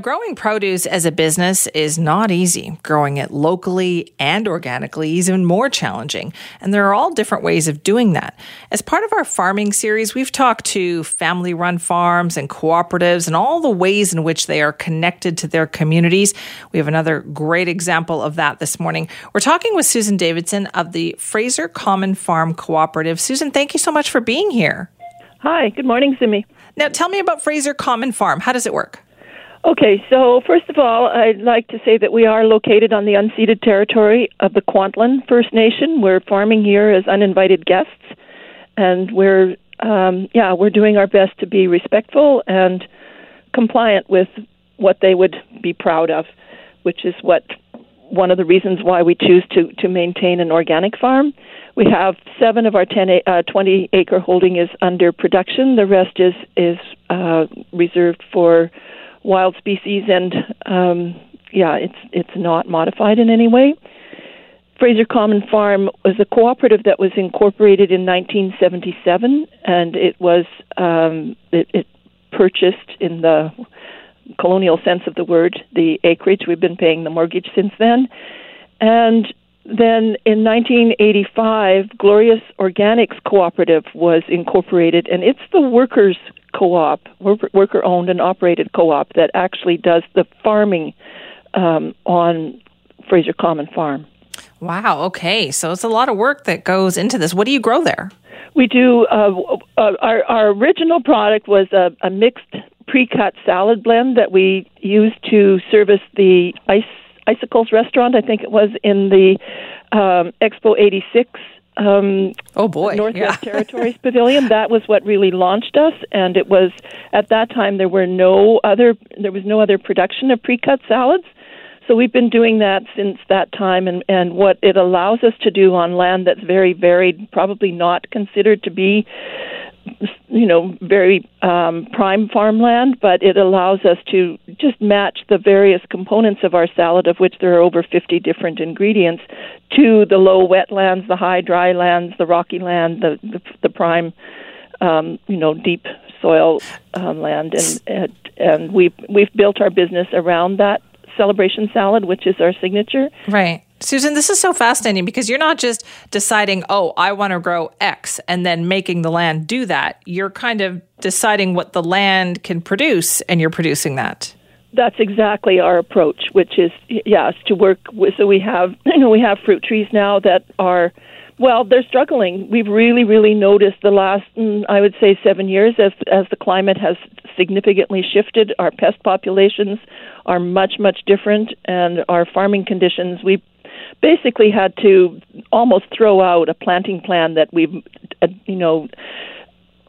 Growing produce as a business is not easy. Growing it locally and organically is even more challenging. And there are all different ways of doing that. As part of our farming series, we've talked to family run farms and cooperatives and all the ways in which they are connected to their communities. We have another great example of that this morning. We're talking with Susan Davidson of the Fraser Common Farm Cooperative. Susan, thank you so much for being here. Hi, good morning, Simi. Now, tell me about Fraser Common Farm. How does it work? Okay, so first of all, I'd like to say that we are located on the unceded territory of the Kwantlen First Nation. We're farming here as uninvited guests, and we're um, yeah, we're doing our best to be respectful and compliant with what they would be proud of, which is what one of the reasons why we choose to to maintain an organic farm. We have seven of our 10, uh, 20 acre holding is under production. The rest is is uh, reserved for wild species, and um, yeah, it's it's not modified in any way. Fraser Common Farm was a cooperative that was incorporated in 1977, and it was um, it, it purchased in the colonial sense of the word the acreage. We've been paying the mortgage since then, and then in 1985, Glorious Organics Cooperative was incorporated, and it's the workers' co-op, worker-owned and operated co-op that actually does the farming um, on Fraser Common Farm. Wow. Okay, so it's a lot of work that goes into this. What do you grow there? We do. Uh, uh, our our original product was a, a mixed pre-cut salad blend that we used to service the ice icicles restaurant. I think it was in the um, Expo '86 um, oh boy, Northwest yeah. Territories Pavilion. That was what really launched us, and it was at that time there were no other there was no other production of pre-cut salads. So we've been doing that since that time, and and what it allows us to do on land that's very varied, probably not considered to be you know very um, prime farmland, but it allows us to just match the various components of our salad, of which there are over 50 different ingredients, to the low wetlands, the high dry lands, the rocky land, the the, the prime, um, you know, deep soil um, land, and, and and we've we've built our business around that celebration salad, which is our signature. Right. Susan, this is so fascinating because you're not just deciding, oh, I want to grow X and then making the land do that. You're kind of deciding what the land can produce and you're producing that. That's exactly our approach, which is yes to work with. So we have you know we have fruit trees now that are well they're struggling. We've really really noticed the last mm, I would say seven years as as the climate has significantly shifted. Our pest populations are much much different, and our farming conditions. We basically had to almost throw out a planting plan that we've, uh, you know,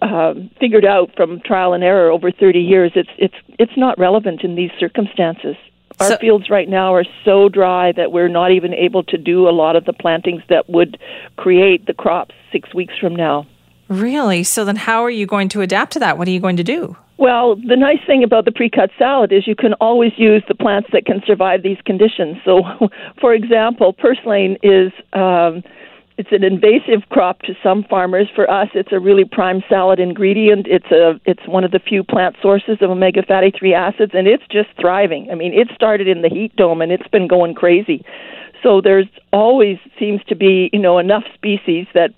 uh, figured out from trial and error over 30 years. It's it's it's not relevant in these circumstances. Our so, fields right now are so dry that we're not even able to do a lot of the plantings that would create the crops six weeks from now. Really? So then, how are you going to adapt to that? What are you going to do? Well, the nice thing about the pre-cut salad is you can always use the plants that can survive these conditions. So, for example, purslane is um, it's an invasive crop to some farmers. For us, it's a really prime salad ingredient. It's a it's one of the few plant sources of omega fatty three acids, and it's just thriving. I mean, it started in the heat dome, and it's been going crazy. So there's always seems to be you know enough species that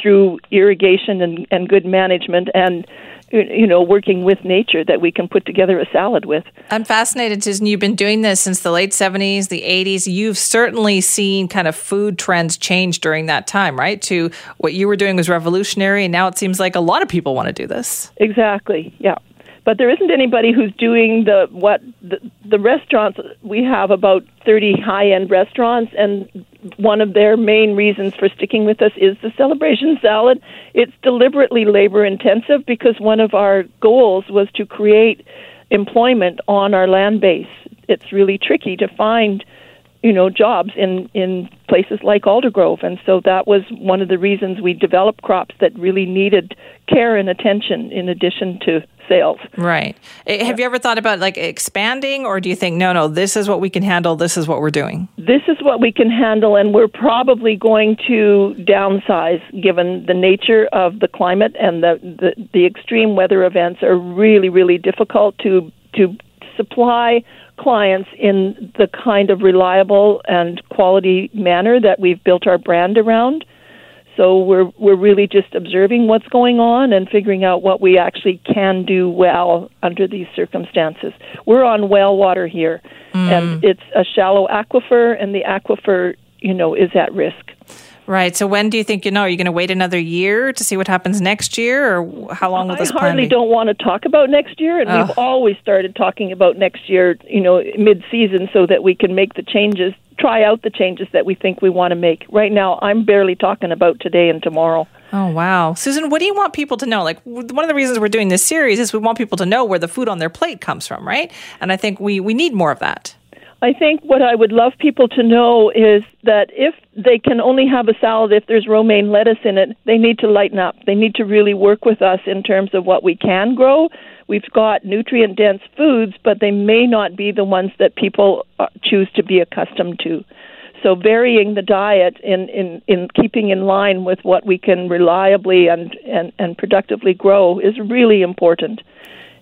through irrigation and, and good management and you know, working with nature that we can put together a salad with. I'm fascinated, Susan. You've been doing this since the late 70s, the 80s. You've certainly seen kind of food trends change during that time, right? To what you were doing was revolutionary, and now it seems like a lot of people want to do this. Exactly, yeah but there isn't anybody who's doing the what the, the restaurants we have about 30 high-end restaurants and one of their main reasons for sticking with us is the celebration salad. It's deliberately labor intensive because one of our goals was to create employment on our land base. It's really tricky to find you know jobs in in places like Aldergrove and so that was one of the reasons we developed crops that really needed care and attention in addition to sales. Right. Eh, have you ever thought about like expanding, or do you think, no, no, this is what we can handle, this is what we're doing? This is what we can handle, and we're probably going to downsize given the nature of the climate and the, the, the extreme weather events are really, really difficult to, to supply clients in the kind of reliable and quality manner that we've built our brand around. So we're we're really just observing what's going on and figuring out what we actually can do well under these circumstances. We're on well water here, mm. and it's a shallow aquifer, and the aquifer, you know, is at risk. Right. So when do you think you know? Are you going to wait another year to see what happens next year, or how long will this? I hardly don't want to talk about next year, and oh. we've always started talking about next year, you know, mid-season, so that we can make the changes, try out the changes that we think we want to make. Right now, I'm barely talking about today and tomorrow. Oh wow, Susan, what do you want people to know? Like one of the reasons we're doing this series is we want people to know where the food on their plate comes from, right? And I think we we need more of that. I think what I would love people to know is that if they can only have a salad if there's romaine lettuce in it, they need to lighten up. They need to really work with us in terms of what we can grow. We've got nutrient dense foods, but they may not be the ones that people uh, choose to be accustomed to. So varying the diet in, in, in keeping in line with what we can reliably and, and, and productively grow is really important.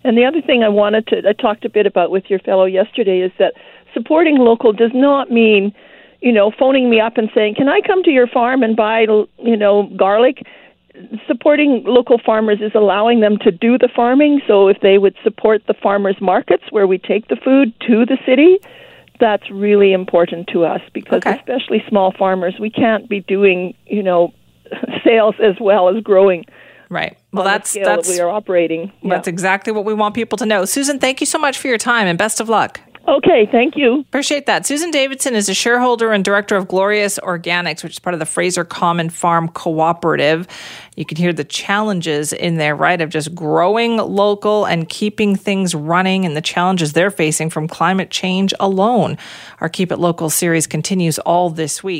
And the other thing I wanted to I talked a bit about with your fellow yesterday is that supporting local does not mean, you know, phoning me up and saying, "Can I come to your farm and buy, you know, garlic?" Supporting local farmers is allowing them to do the farming. So if they would support the farmers markets where we take the food to the city, that's really important to us because okay. especially small farmers, we can't be doing, you know, sales as well as growing. Right. Well, that's that's that we are operating. That's exactly what we want people to know. Susan, thank you so much for your time and best of luck. Okay, thank you. Appreciate that. Susan Davidson is a shareholder and director of Glorious Organics, which is part of the Fraser Common Farm Cooperative. You can hear the challenges in there, right, of just growing local and keeping things running and the challenges they're facing from climate change alone. Our Keep It Local series continues all this week.